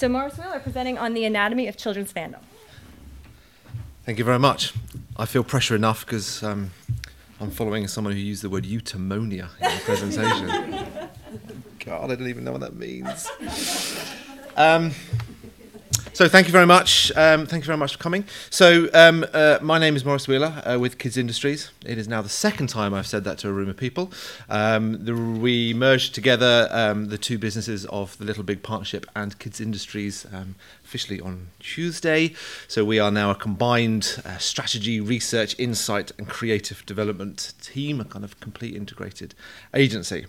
So Maurice Wheeler presenting on the anatomy of children's fandom. Thank you very much. I feel pressure enough because um, I'm following someone who used the word eudaimonia in the presentation. God, I don't even know what that means. Um, so thank you very much. Um, thank you very much for coming. So um, uh, my name is Maurice Wheeler uh, with Kids Industries. It is now the second time I've said that to a room of people. Um, the, we merged together um, the two businesses of the Little Big Partnership and Kids Industries um, officially on Tuesday. So we are now a combined uh, strategy, research, insight, and creative development team, a kind of complete integrated agency.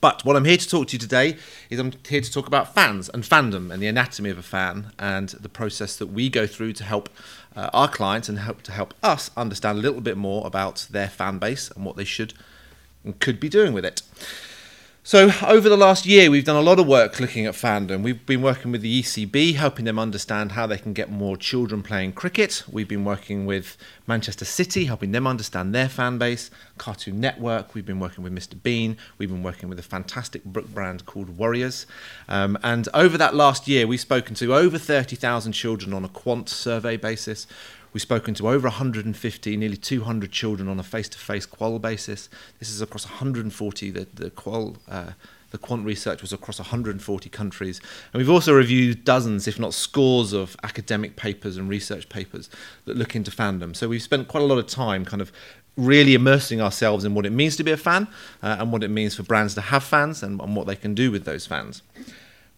But what I'm here to talk to you today is I'm here to talk about fans and fandom and the anatomy of a fan and the process that we go through to help uh, our clients and help to help us understand a little bit more about their fan base and what they should and could be doing with it. So, over the last year, we've done a lot of work looking at fandom. We've been working with the ECB, helping them understand how they can get more children playing cricket. We've been working with Manchester City, helping them understand their fan base. Cartoon Network, we've been working with Mr. Bean. We've been working with a fantastic book brand called Warriors. Um, and over that last year, we've spoken to over 30,000 children on a quant survey basis. We've spoken to over 150, nearly 200 children on a face-to-face qual basis. This is across 140. The, the qual, uh, the quant research was across 140 countries, and we've also reviewed dozens, if not scores, of academic papers and research papers that look into fandom. So we've spent quite a lot of time, kind of really immersing ourselves in what it means to be a fan uh, and what it means for brands to have fans and, and what they can do with those fans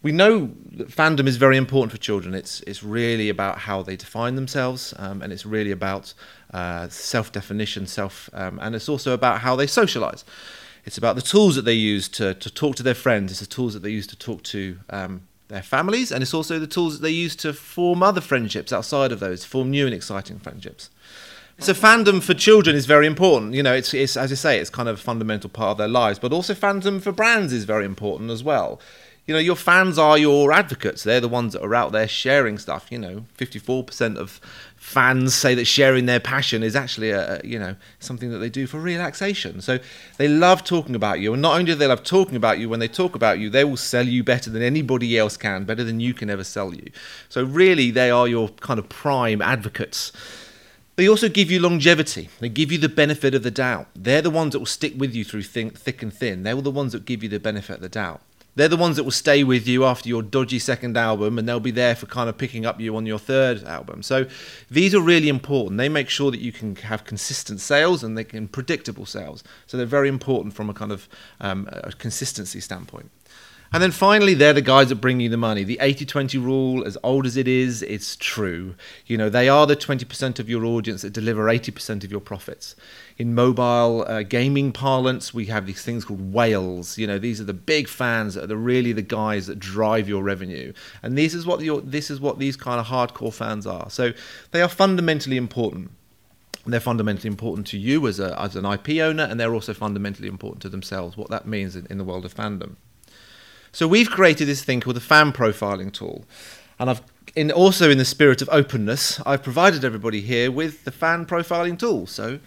we know that fandom is very important for children. It's it's really about how they define themselves, um, and it's really about uh, self-definition, self, um, and it's also about how they socialize. It's about the tools that they use to to talk to their friends. It's the tools that they use to talk to um, their families, and it's also the tools that they use to form other friendships outside of those, form new and exciting friendships. So fandom for children is very important. You know, it's, it's as I say, it's kind of a fundamental part of their lives. But also fandom for brands is very important as well you know, your fans are your advocates. They're the ones that are out there sharing stuff. You know, 54% of fans say that sharing their passion is actually a, you know something that they do for relaxation. So they love talking about you, and not only do they love talking about you, when they talk about you, they will sell you better than anybody else can, better than you can ever sell you. So really, they are your kind of prime advocates. They also give you longevity. They give you the benefit of the doubt. They're the ones that will stick with you through thick and thin. They're the ones that give you the benefit of the doubt. They're the ones that will stay with you after your dodgy second album, and they'll be there for kind of picking up you on your third album. So these are really important. They make sure that you can have consistent sales and they can predictable sales. So they're very important from a kind of um, a consistency standpoint. And then finally, they're the guys that bring you the money. The 80 20 rule, as old as it is, it's true. You know, they are the 20% of your audience that deliver 80% of your profits. In mobile uh, gaming parlance, we have these things called whales. You know, these are the big fans that are the, really the guys that drive your revenue. And this is what your, this is what these kind of hardcore fans are. So they are fundamentally important they're fundamentally important to you as, a, as an IP owner, and they're also fundamentally important to themselves, what that means in, in the world of fandom. So we've created this thing called the fan profiling tool. And I've in, also in the spirit of openness, I've provided everybody here with the fan profiling tool. So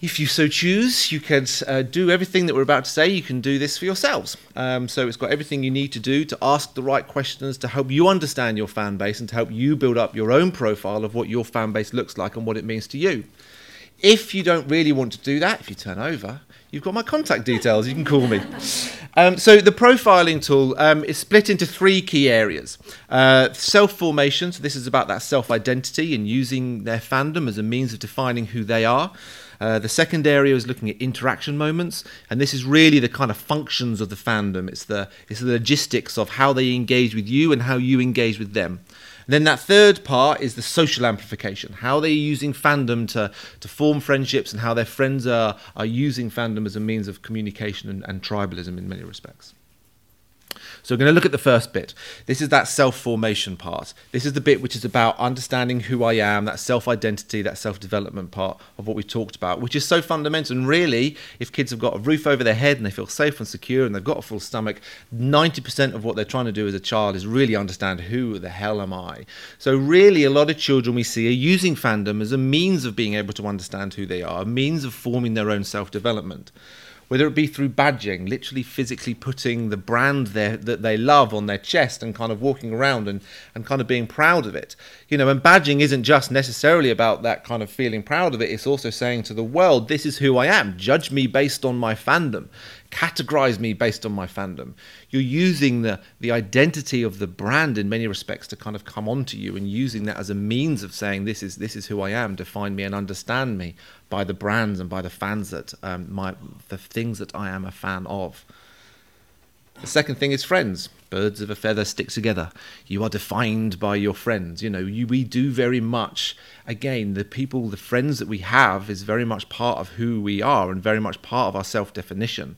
if you so choose, you can uh, do everything that we're about to say. You can do this for yourselves. Um, so it's got everything you need to do to ask the right questions to help you understand your fan base and to help you build up your own profile of what your fan base looks like and what it means to you. If you don't really want to do that, if you turn over, you've got my contact details. You can call me. Um, so the profiling tool um, is split into three key areas. Uh, self-formation, so this is about that self-identity and using their fandom as a means of defining who they are. Uh, the second area is looking at interaction moments, and this is really the kind of functions of the fandom. It's the it's the logistics of how they engage with you and how you engage with them. Then that third part is the social amplification. How they're using fandom to, to form friendships and how their friends are, are using fandom as a means of communication and, and tribalism in many respects. So we're going to look at the first bit. This is that self-formation part. This is the bit which is about understanding who I am, that self-identity, that self-development part of what we talked about, which is so fundamental. And really, if kids have got a roof over their head and they feel safe and secure and they've got a full stomach, 90% of what they're trying to do as a child is really understand who the hell am I. So really, a lot of children we see are using fandom as a means of being able to understand who they are, a means of forming their own self-development. Whether it be through badging, literally physically putting the brand there that they love on their chest and kind of walking around and, and kind of being proud of it. You know, and badging isn't just necessarily about that kind of feeling proud of it, it's also saying to the world, this is who I am. Judge me based on my fandom categorize me based on my fandom. You're using the, the identity of the brand in many respects to kind of come onto you and using that as a means of saying this is this is who I am, define me and understand me by the brands and by the fans that um, my the things that I am a fan of. The second thing is friends. Birds of a feather stick together. You are defined by your friends. You know, you, we do very much, again, the people, the friends that we have is very much part of who we are and very much part of our self definition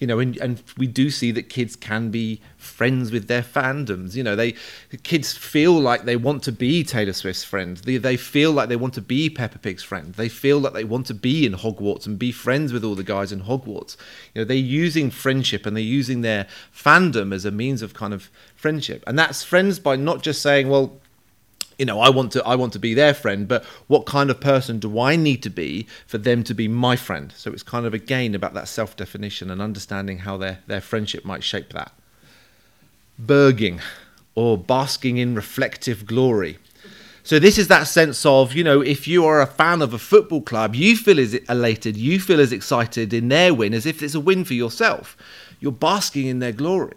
you know, and, and we do see that kids can be friends with their fandoms. You know, they kids feel like they want to be Taylor Swift's friend. They, they feel like they want to be Peppa Pig's friend. They feel that they want to be in Hogwarts and be friends with all the guys in Hogwarts. You know, they're using friendship and they're using their fandom as a means of kind of friendship. And that's friends by not just saying, well, you know, I want to I want to be their friend, but what kind of person do I need to be for them to be my friend? So it's kind of again about that self-definition and understanding how their their friendship might shape that. BIRGing or basking in reflective glory. So this is that sense of, you know, if you are a fan of a football club, you feel as elated, you feel as excited in their win as if it's a win for yourself. You're basking in their glory.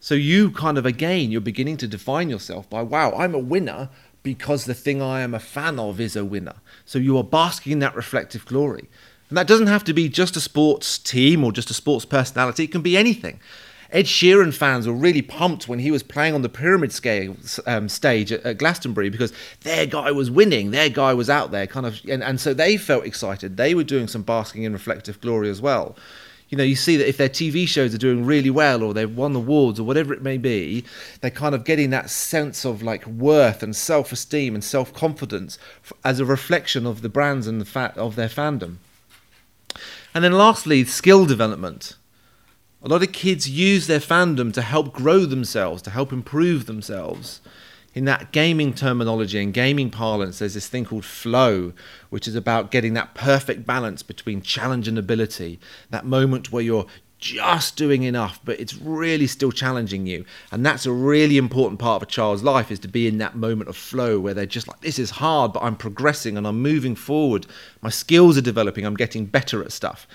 So you kind of again, you're beginning to define yourself by, wow, I'm a winner because the thing I am a fan of is a winner. So you are basking in that reflective glory. And that doesn't have to be just a sports team or just a sports personality, it can be anything. Ed Sheeran fans were really pumped when he was playing on the pyramid scale um, stage at, at, Glastonbury because their guy was winning, their guy was out there, kind of, and, and so they felt excited. They were doing some basking in reflective glory as well you know, you see that if their TV shows are doing really well or they've won awards or whatever it may be, they're kind of getting that sense of like worth and self esteem and self confidence as a reflection of the brands and the fact of their fandom. And then lastly, skill development. A lot of kids use their fandom to help grow themselves, to help improve themselves in that gaming terminology and gaming parlance, there's this thing called flow, which is about getting that perfect balance between challenge and ability. That moment where you're just doing enough, but it's really still challenging you. And that's a really important part of a child's life is to be in that moment of flow where they're just like, this is hard, but I'm progressing and I'm moving forward. My skills are developing, I'm getting better at stuff.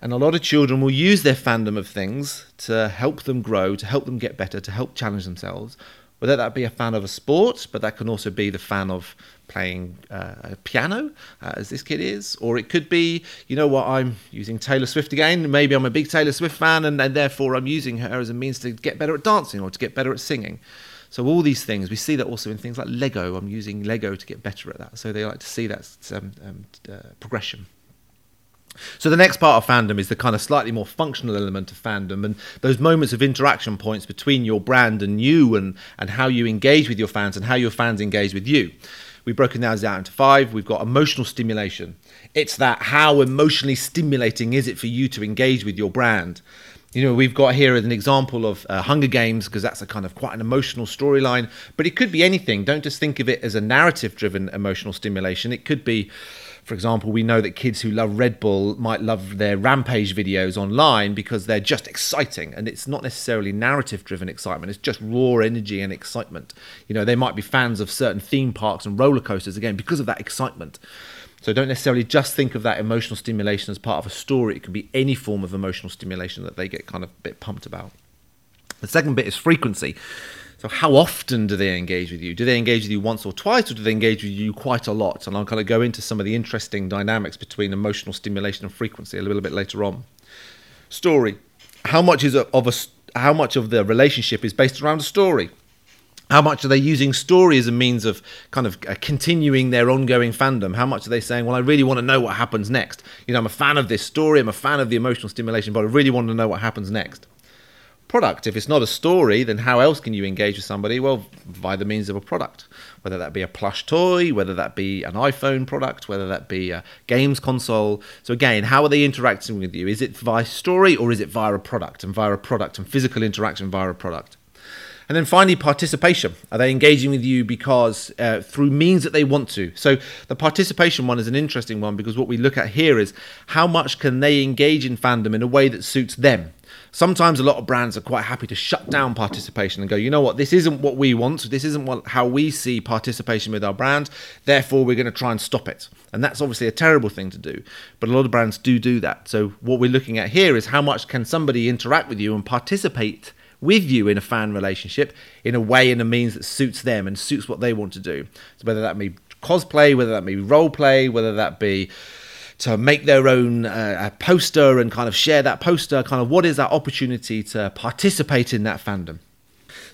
And a lot of children will use their fandom of things to help them grow, to help them get better, to help challenge themselves whether that be a fan of a sport, but that can also be the fan of playing uh, piano, uh, as this kid is, or it could be, you know what, I'm using Taylor Swift again. Maybe I'm a big Taylor Swift fan, and, and therefore I'm using her as a means to get better at dancing or to get better at singing. So all these things, we see that also in things like Lego. I'm using Lego to get better at that. So they like to see that um, um, uh, progression. So the next part of fandom is the kind of slightly more functional element of fandom and those moments of interaction points between your brand and you and, and how you engage with your fans and how your fans engage with you. We've broken those down into five. We've got emotional stimulation. It's that how emotionally stimulating is it for you to engage with your brand? You know, we've got here an example of uh, Hunger Games because that's a kind of quite an emotional storyline, but it could be anything. Don't just think of it as a narrative driven emotional stimulation. It could be for example, we know that kids who love Red Bull might love their rampage videos online because they're just exciting and it's not necessarily narrative driven excitement, it's just raw energy and excitement. You know, they might be fans of certain theme parks and roller coasters again because of that excitement. So don't necessarily just think of that emotional stimulation as part of a story. It can be any form of emotional stimulation that they get kind of a bit pumped about. The second bit is frequency. So, how often do they engage with you? Do they engage with you once or twice, or do they engage with you quite a lot? And I'll kind of go into some of the interesting dynamics between emotional stimulation and frequency a little bit later on. Story: How much is of a how much of the relationship is based around a story? How much are they using story as a means of kind of uh, continuing their ongoing fandom? How much are they saying, well, I really want to know what happens next? You know, I'm a fan of this story, I'm a fan of the emotional stimulation, but I really want to know what happens next product. If it's not a story, then how else can you engage with somebody? Well, by the means of a product, whether that be a plush toy, whether that be an iPhone product, whether that be a games console. So, again, how are they interacting with you? Is it via story or is it via a product and via a product and physical interaction via a product? And then finally, participation. Are they engaging with you because uh, through means that they want to? So the participation one is an interesting one because what we look at here is how much can they engage in fandom in a way that suits them. Sometimes a lot of brands are quite happy to shut down participation and go, you know what, this isn't what we want. This isn't what, how we see participation with our brand. Therefore, we're going to try and stop it. And that's obviously a terrible thing to do. But a lot of brands do do that. So what we're looking at here is how much can somebody interact with you and participate with you in a fan relationship in a way in a means that suits them and suits what they want to do. So whether that be cosplay, whether that be role play, whether that be to make their own uh, poster and kind of share that poster, kind of what is that opportunity to participate in that fandom.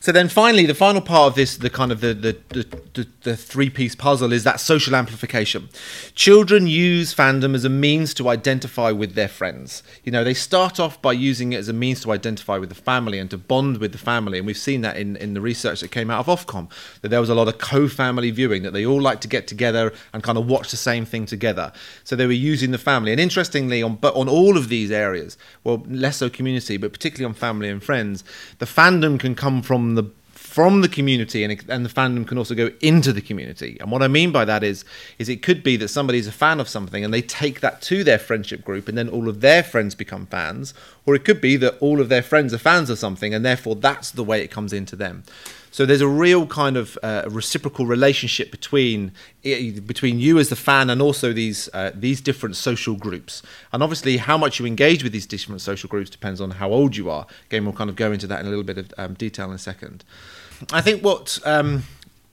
So then finally, the final part of this, the kind of the, the, the, the, three piece puzzle is that social amplification. Children use fandom as a means to identify with their friends. You know, they start off by using it as a means to identify with the family and to bond with the family. And we've seen that in, in the research that came out of Ofcom, that there was a lot of co family viewing, that they all like to get together and kind of watch the same thing together. So they were using the family. And interestingly, on, but on all of these areas, well, less so community, but particularly on family and friends, the fandom can come from the from the community and, and the fandom can also go into the community. And what i mean by that is is it could be that somebody's a fan of something and they take that to their friendship group and then all of their friends become fans or it could be that all of their friends are fans of something and therefore that's the way it comes into them so there's a real kind of uh, reciprocal relationship between between you as the fan and also these uh, these different social groups. And obviously, how much you engage with these different social groups depends on how old you are. Again, we'll kind of go into that in a little bit of um, detail in a second. I think what um,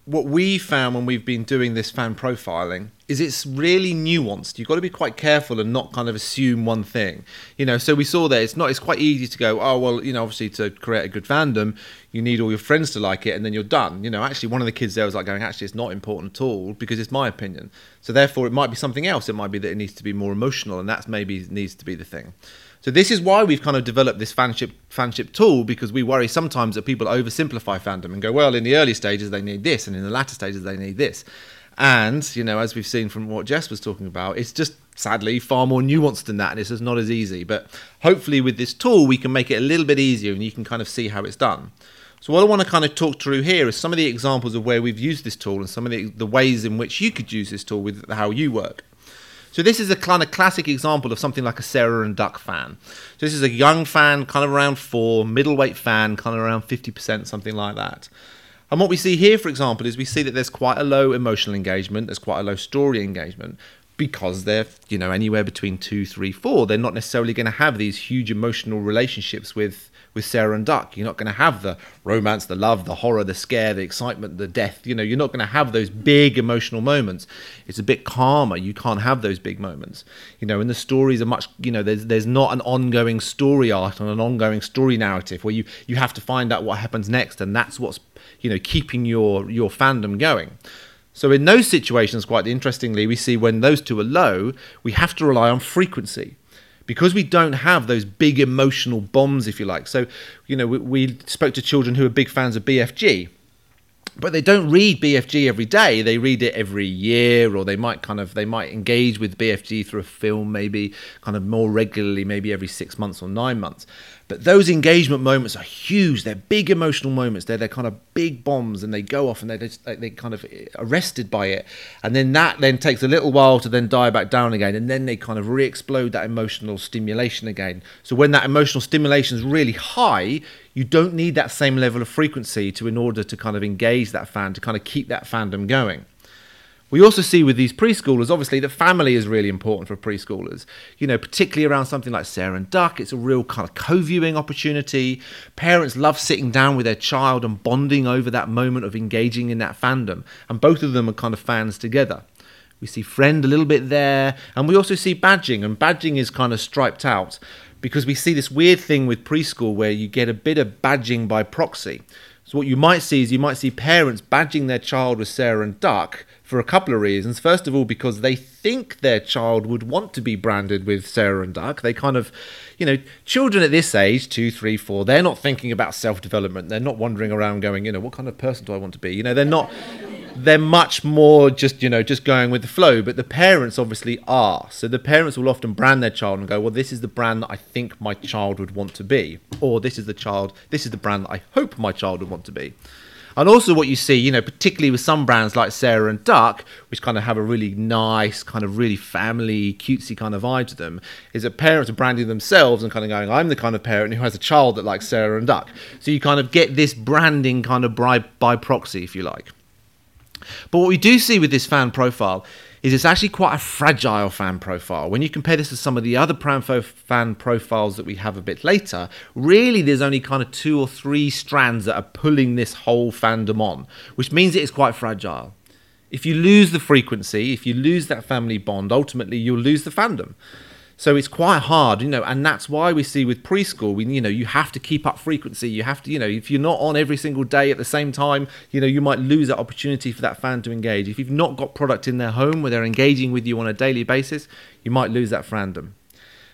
what we found when we've been doing this fan profiling is it's really nuanced. You've got to be quite careful and not kind of assume one thing. You know, so we saw that it's not it's quite easy to go, oh well, you know, obviously to create a good fandom, you need all your friends to like it and then you're done. You know, actually one of the kids there was like going, actually it's not important at all because it's my opinion. So therefore it might be something else. It might be that it needs to be more emotional and that's maybe needs to be the thing. So this is why we've kind of developed this fanship fanship tool because we worry sometimes that people oversimplify fandom and go, well, in the early stages they need this, and in the latter stages they need this. And you know, as we've seen from what Jess was talking about, it's just sadly far more nuanced than that, and it's just not as easy. But hopefully, with this tool, we can make it a little bit easier, and you can kind of see how it's done. So what I want to kind of talk through here is some of the examples of where we've used this tool and some of the, the ways in which you could use this tool with how you work. So this is a kind of classic example of something like a Sarah and Duck fan. So this is a young fan, kind of around four, middleweight fan, kind of around 50%, something like that. And what we see here, for example, is we see that there's quite a low emotional engagement, there's quite a low story engagement, because they're you know anywhere between two, three, four. They're not necessarily going to have these huge emotional relationships with with Sarah and Duck. You're not going to have the romance, the love, the horror, the scare, the excitement, the death. You know, you're not going to have those big emotional moments. It's a bit calmer. You can't have those big moments. You know, and the stories are much. You know, there's there's not an ongoing story arc and an ongoing story narrative where you you have to find out what happens next, and that's what's you know keeping your your fandom going. So in those situations, quite interestingly, we see when those two are low, we have to rely on frequency because we don't have those big emotional bombs, if you like. So, you know, we, we, spoke to children who are big fans of BFG, but they don't read BFG every day. They read it every year, or they might kind of they might engage with BFG through a film, maybe kind of more regularly, maybe every six months or nine months. But those engagement moments are huge. They're big emotional moments. They're they're kind of big bombs, and they go off, and they just they kind of eh, arrested by it. And then that then takes a little while to then die back down again, and then they kind of re-explode that emotional stimulation again. So when that emotional stimulation is really high, you don't need that same level of frequency to in order to kind of engage that fan to kind of keep that fandom going. We also see with these preschoolers, obviously, that family is really important for preschoolers. You know, particularly around something like Sarah and Duck, it's a real kind of co viewing opportunity. Parents love sitting down with their child and bonding over that moment of engaging in that fandom. And both of them are kind of fans together. We see Friend a little bit there, and we also see badging, and badging is kind of striped out because we see this weird thing with preschool where you get a bit of badging by proxy. So what you might see is you might see parents badging their child with Sarah and Duck for a couple of reasons. First of all, because they think their child would want to be branded with Sarah and Duck. They kind of, you know, children at this age, two, three, four, they're not thinking about self development. They're not wandering around going, you know, what kind of person do I want to be? You know, they're not. they're much more just you know just going with the flow but the parents obviously are so the parents will often brand their child and go well this is the brand that i think my child would want to be or this is the child this is the brand that i hope my child would want to be and also what you see you know particularly with some brands like sarah and duck which kind of have a really nice kind of really family cutesy kind of vibe to them is that parents are branding themselves and kind of going i'm the kind of parent who has a child that likes sarah and duck. So you kind of get this branding kind of by, by proxy if you like. But what we do see with this fan profile is it's actually quite a fragile fan profile. When you compare this to some of the other fan profiles that we have a bit later, really there's only kind of two or three strands that are pulling this whole fandom on, which means it is quite fragile. If you lose the frequency, if you lose that family bond, ultimately you'll lose the fandom. So it's quite hard, you know, and that's why we see with preschool, we, you know, you have to keep up frequency. You have to, you know, if you're not on every single day at the same time, you know, you might lose that opportunity for that fan to engage. If you've not got product in their home where they're engaging with you on a daily basis, you might lose that fandom.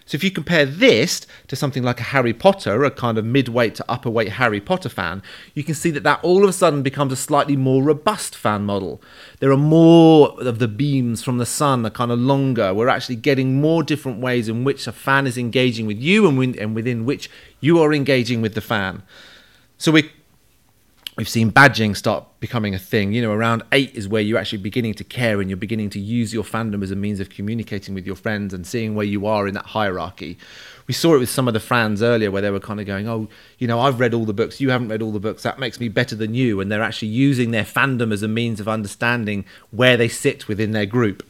So if you compare this to something like a Harry Potter, a kind of midweight to upperweight Harry Potter fan, you can see that that all of a sudden becomes a slightly more robust fan model. There are more of the beams from the sun are kind of longer. We're actually getting more different ways in which a fan is engaging with you and, and within which you are engaging with the fan. So we we've seen badging start becoming a thing. You know, around eight is where you're actually beginning to care and you're beginning to use your fandom as a means of communicating with your friends and seeing where you are in that hierarchy. We saw it with some of the fans earlier where they were kind of going, Oh, you know, I've read all the books, you haven't read all the books, that makes me better than you. And they're actually using their fandom as a means of understanding where they sit within their group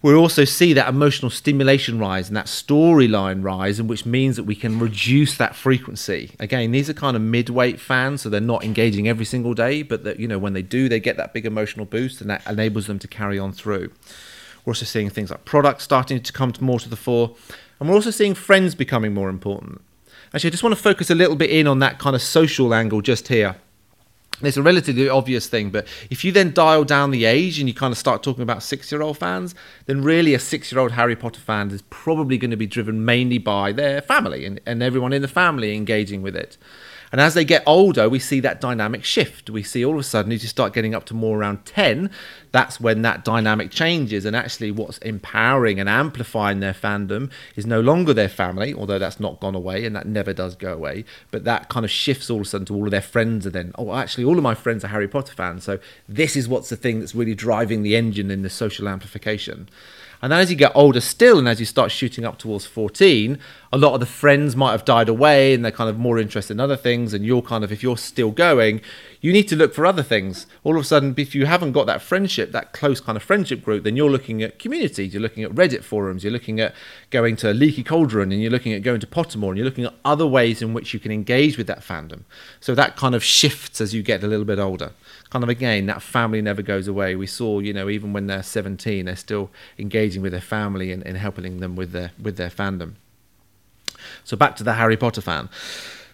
we also see that emotional stimulation rise and that storyline rise, and which means that we can reduce that frequency. Again, these are kind of mid-weight fans, so they're not engaging every single day, but that you know when they do, they get that big emotional boost, and that enables them to carry on through. We're also seeing things like products starting to come more to the fore, and we're also seeing friends becoming more important. Actually, I just want to focus a little bit in on that kind of social angle just here it's a relatively obvious thing, but if you then dial down the age and you kind of start talking about six year old fans, then really a six year old Harry Potter fan is probably going to be driven mainly by their family and, and everyone in the family engaging with it. And as they get older, we see that dynamic shift. We see all of a sudden, as you start getting up to more around 10, that's when that dynamic changes. And actually, what's empowering and amplifying their fandom is no longer their family, although that's not gone away and that never does go away. But that kind of shifts all of a sudden to all of their friends. are then, oh, actually, all of my friends are Harry Potter fans. So this is what's the thing that's really driving the engine in the social amplification. And then as you get older still, and as you start shooting up towards 14, a lot of the friends might have died away and they're kind of more interested in other things. And you're kind of, if you're still going, you need to look for other things. All of a sudden, if you haven't got that friendship, that close kind of friendship group, then you're looking at communities, you're looking at Reddit forums, you're looking at going to Leaky Cauldron, and you're looking at going to Pottermore, and you're looking at other ways in which you can engage with that fandom. So that kind of shifts as you get a little bit older kind of again that family never goes away. We saw, you know, even when they're 17, they're still engaging with their family and, and helping them with their with their fandom. So back to the Harry Potter fan.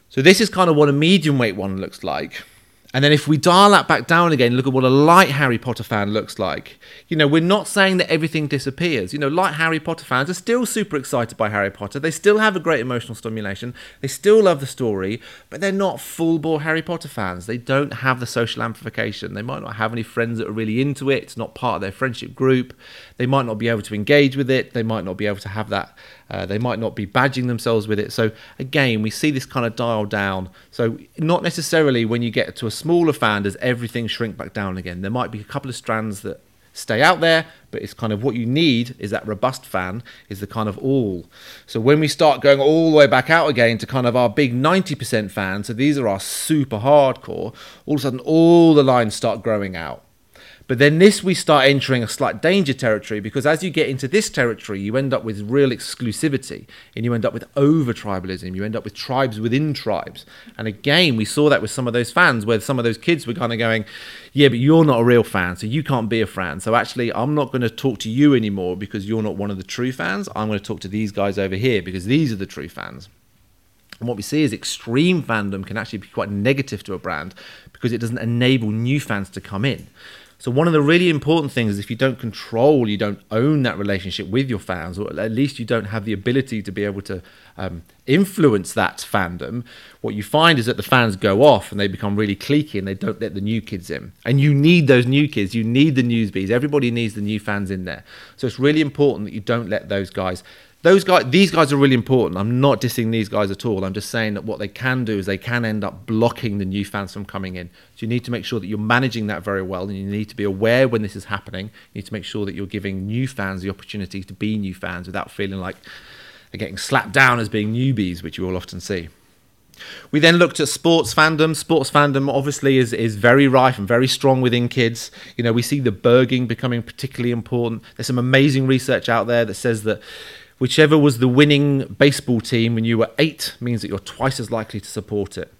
So this is kind of what a medium weight one looks like. And then if we dial that back down again, look at what a light Harry Potter fan looks like. You know, we're not saying that everything disappears. You know, light Harry Potter fans are still super excited by Harry Potter. They still have a great emotional stimulation. They still love the story, but they're not full bore Harry Potter fans. They don't have the social amplification. They might not have any friends that are really into it. It's not part of their friendship group. They might not be able to engage with it. They might not be able to have that uh, they might not be badging themselves with it. So again, we see this kind of dial down. So not necessarily when you get to a smaller fan does everything shrink back down again. There might be a couple of strands that stay out there, but it's kind of what you need is that robust fan is the kind of all. So when we start going all the way back out again to kind of our big 90% fan, so these are our super hardcore, all of a sudden all the lines start growing out. But then this we start entering a slight danger territory because as you get into this territory, you end up with real exclusivity and you end up with over tribalism. You end up with tribes within tribes. And again, we saw that with some of those fans where some of those kids were kind of going, Yeah, but you're not a real fan, so you can't be a fan. So actually, I'm not going to talk to you anymore because you're not one of the true fans. I'm going to talk to these guys over here because these are the true fans. And what we see is extreme fandom can actually be quite negative to a brand because it doesn't enable new fans to come in. So one of the really important things is if you don't control, you don't own that relationship with your fans, or at least you don't have the ability to be able to um, influence that fandom. What you find is that the fans go off and they become really cliquey and they don't let the new kids in. And you need those new kids. You need the newsbees. Everybody needs the new fans in there. So it's really important that you don't let those guys those guys these guys are really important i'm not dissing these guys at all i'm just saying that what they can do is they can end up blocking the new fans from coming in so you need to make sure that you're managing that very well and you need to be aware when this is happening you need to make sure that you're giving new fans the opportunity to be new fans without feeling like they're getting slapped down as being newbies which you will often see we then looked at sports fandom. Sports fandom obviously is, is very rife and very strong within kids. You know, we see the BIRGing becoming particularly important. There's some amazing research out there that says that Whichever was the winning baseball team when you were eight means that you're twice as likely to support it.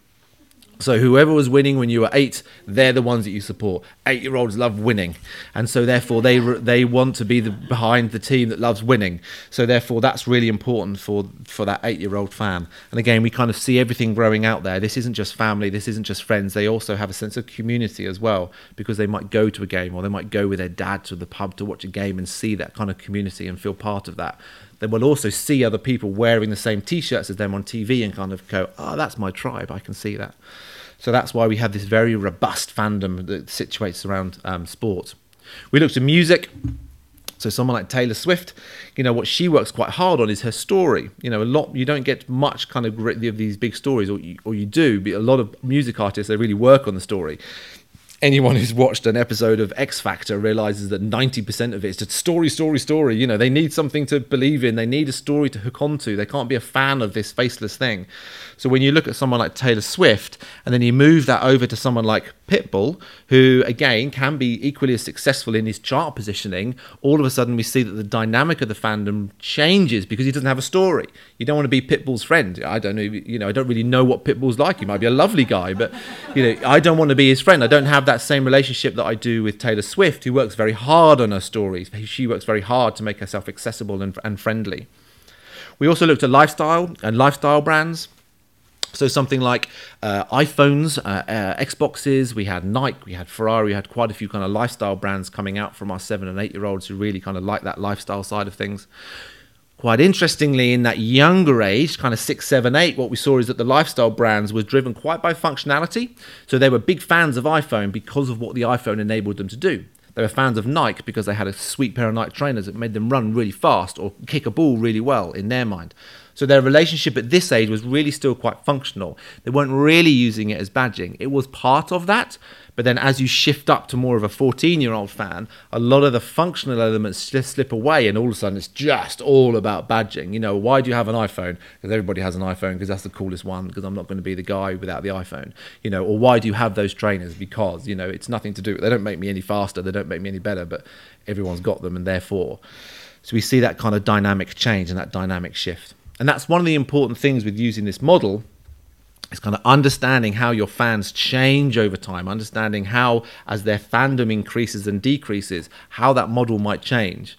So whoever was winning when you were eight, they're the ones that you support. Eight-year-olds love winning, and so therefore they they want to be the, behind the team that loves winning. So therefore that's really important for for that eight-year-old fan. And again, we kind of see everything growing out there. This isn't just family. This isn't just friends. They also have a sense of community as well because they might go to a game or they might go with their dad to the pub to watch a game and see that kind of community and feel part of that they will also see other people wearing the same t-shirts as them on TV and kind of go, "Oh, that's my tribe. I can see that." So that's why we have this very robust fandom that situates around um, sport. We looked at music. So someone like Taylor Swift, you know what she works quite hard on is her story. You know, a lot you don't get much kind of grit of these big stories, or you, or you do. But a lot of music artists they really work on the story anyone who's watched an episode of X Factor realizes that 90% of it is just story, story, story. You know, they need something to believe in. They need a story to hook onto. They can't be a fan of this faceless thing. So when you look at someone like Taylor Swift and then you move that over to someone like Pitbull, who again can be equally as successful in his chart positioning, all of a sudden we see that the dynamic of the fandom changes because he doesn't have a story. You don't want to be Pitbull's friend. I don't know, you know, I don't really know what Pitbull's like. He might be a lovely guy, but you know, I don't want to be his friend. I don't have that same relationship that I do with Taylor Swift, who works very hard on her stories. She works very hard to make herself accessible and, and friendly. We also looked at lifestyle and lifestyle brands. So something like uh, iPhones, uh, uh, Xboxes, we had Nike, we had Ferrari, we had quite a few kind of lifestyle brands coming out from our seven and eight year olds who really kind of like that lifestyle side of things. Quite interestingly, in that younger age, kind of six, seven, eight, what we saw is that the lifestyle brands were driven quite by functionality. So they were big fans of iPhone because of what the iPhone enabled them to do. They were fans of Nike because they had a sweet pair of Nike trainers that made them run really fast or kick a ball really well in their mind. So their relationship at this age was really still quite functional. They weren't really using it as badging. It was part of that, but then as you shift up to more of a 14 year old fan, a lot of the functional elements just slip away, and all of a sudden it's just all about badging. You know, why do you have an iPhone? Because everybody has an iPhone because that's the coolest one, because I'm not going to be the guy without the iPhone. You know, or why do you have those trainers? Because, you know, it's nothing to do, they don't make me any faster, they don't make me any better, but everyone's got them, and therefore. So we see that kind of dynamic change and that dynamic shift. And that's one of the important things with using this model is kind of understanding how your fans change over time, understanding how, as their fandom increases and decreases, how that model might change.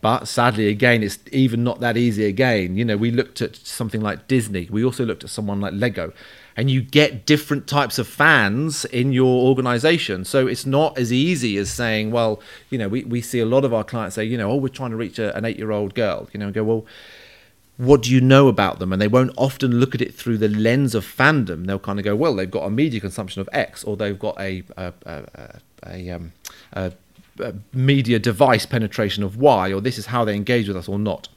But sadly, again, it's even not that easy again. You know, we looked at something like Disney, we also looked at someone like Lego, and you get different types of fans in your organization. So it's not as easy as saying, well, you know, we, we see a lot of our clients say, you know, oh, we're trying to reach a, an eight year old girl, you know, and go, well, what do you know about them? And they won't often look at it through the lens of fandom. They'll kind of go, well, they've got a media consumption of X, or they've got a, a, a, a, um, a media device penetration of Y, or this is how they engage with us or not.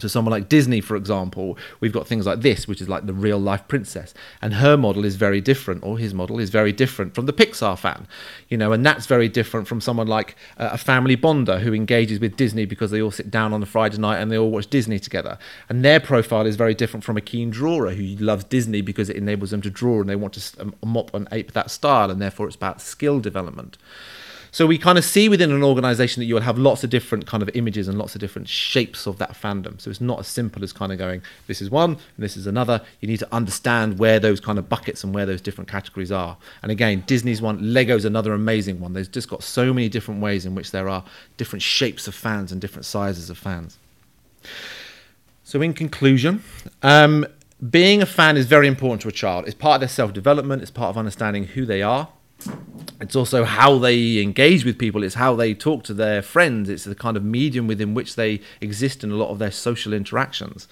So someone like Disney, for example, we've got things like this, which is like the real life princess, and her model is very different, or his model is very different from the Pixar fan, you know, and that's very different from someone like uh, a family bonder who engages with Disney because they all sit down on a Friday night and they all watch Disney together, and their profile is very different from a keen drawer who loves Disney because it enables them to draw and they want to um, mop and ape that style, and therefore it's about skill development. So we kind of see within an organization that you will have lots of different kind of images and lots of different shapes of that fandom. So it's not as simple as kind of going, this is one and this is another. You need to understand where those kind of buckets and where those different categories are. And again, Disney's one, Lego's another amazing one. There's just got so many different ways in which there are different shapes of fans and different sizes of fans. So in conclusion, um, being a fan is very important to a child. It's part of their self development, it's part of understanding who they are it's also how they engage with people. It's how they talk to their friends. It's the kind of medium within which they exist in a lot of their social interactions.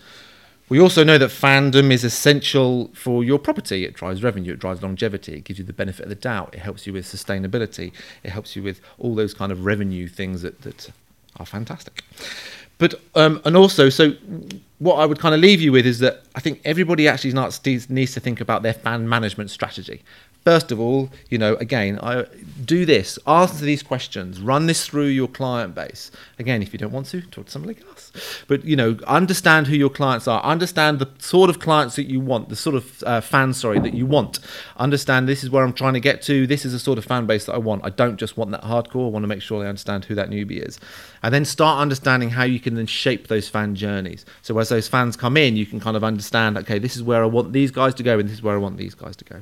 We also know that fandom is essential for your property. It drives revenue, it drives longevity, it gives you the benefit of the doubt, it helps you with sustainability, it helps you with all those kind of revenue things that, that are fantastic. But um, and also, so what I would kind of leave you with is that I think everybody actually needs to think about their fan management strategy. First of all, you know, again, I, do this, answer these questions, run this through your client base. Again, if you don't want to, talk to somebody else. But you know, understand who your clients are. Understand the sort of clients that you want, the sort of uh, fan, sorry, that you want. Understand this is where I'm trying to get to. This is the sort of fan base that I want. I don't just want that hardcore. I want to make sure they understand who that newbie is, and then start understanding how you can then shape those fan journeys. So as those fans come in, you can kind of understand, okay, this is where I want these guys to go, and this is where I want these guys to go.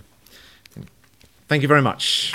Thank you very much.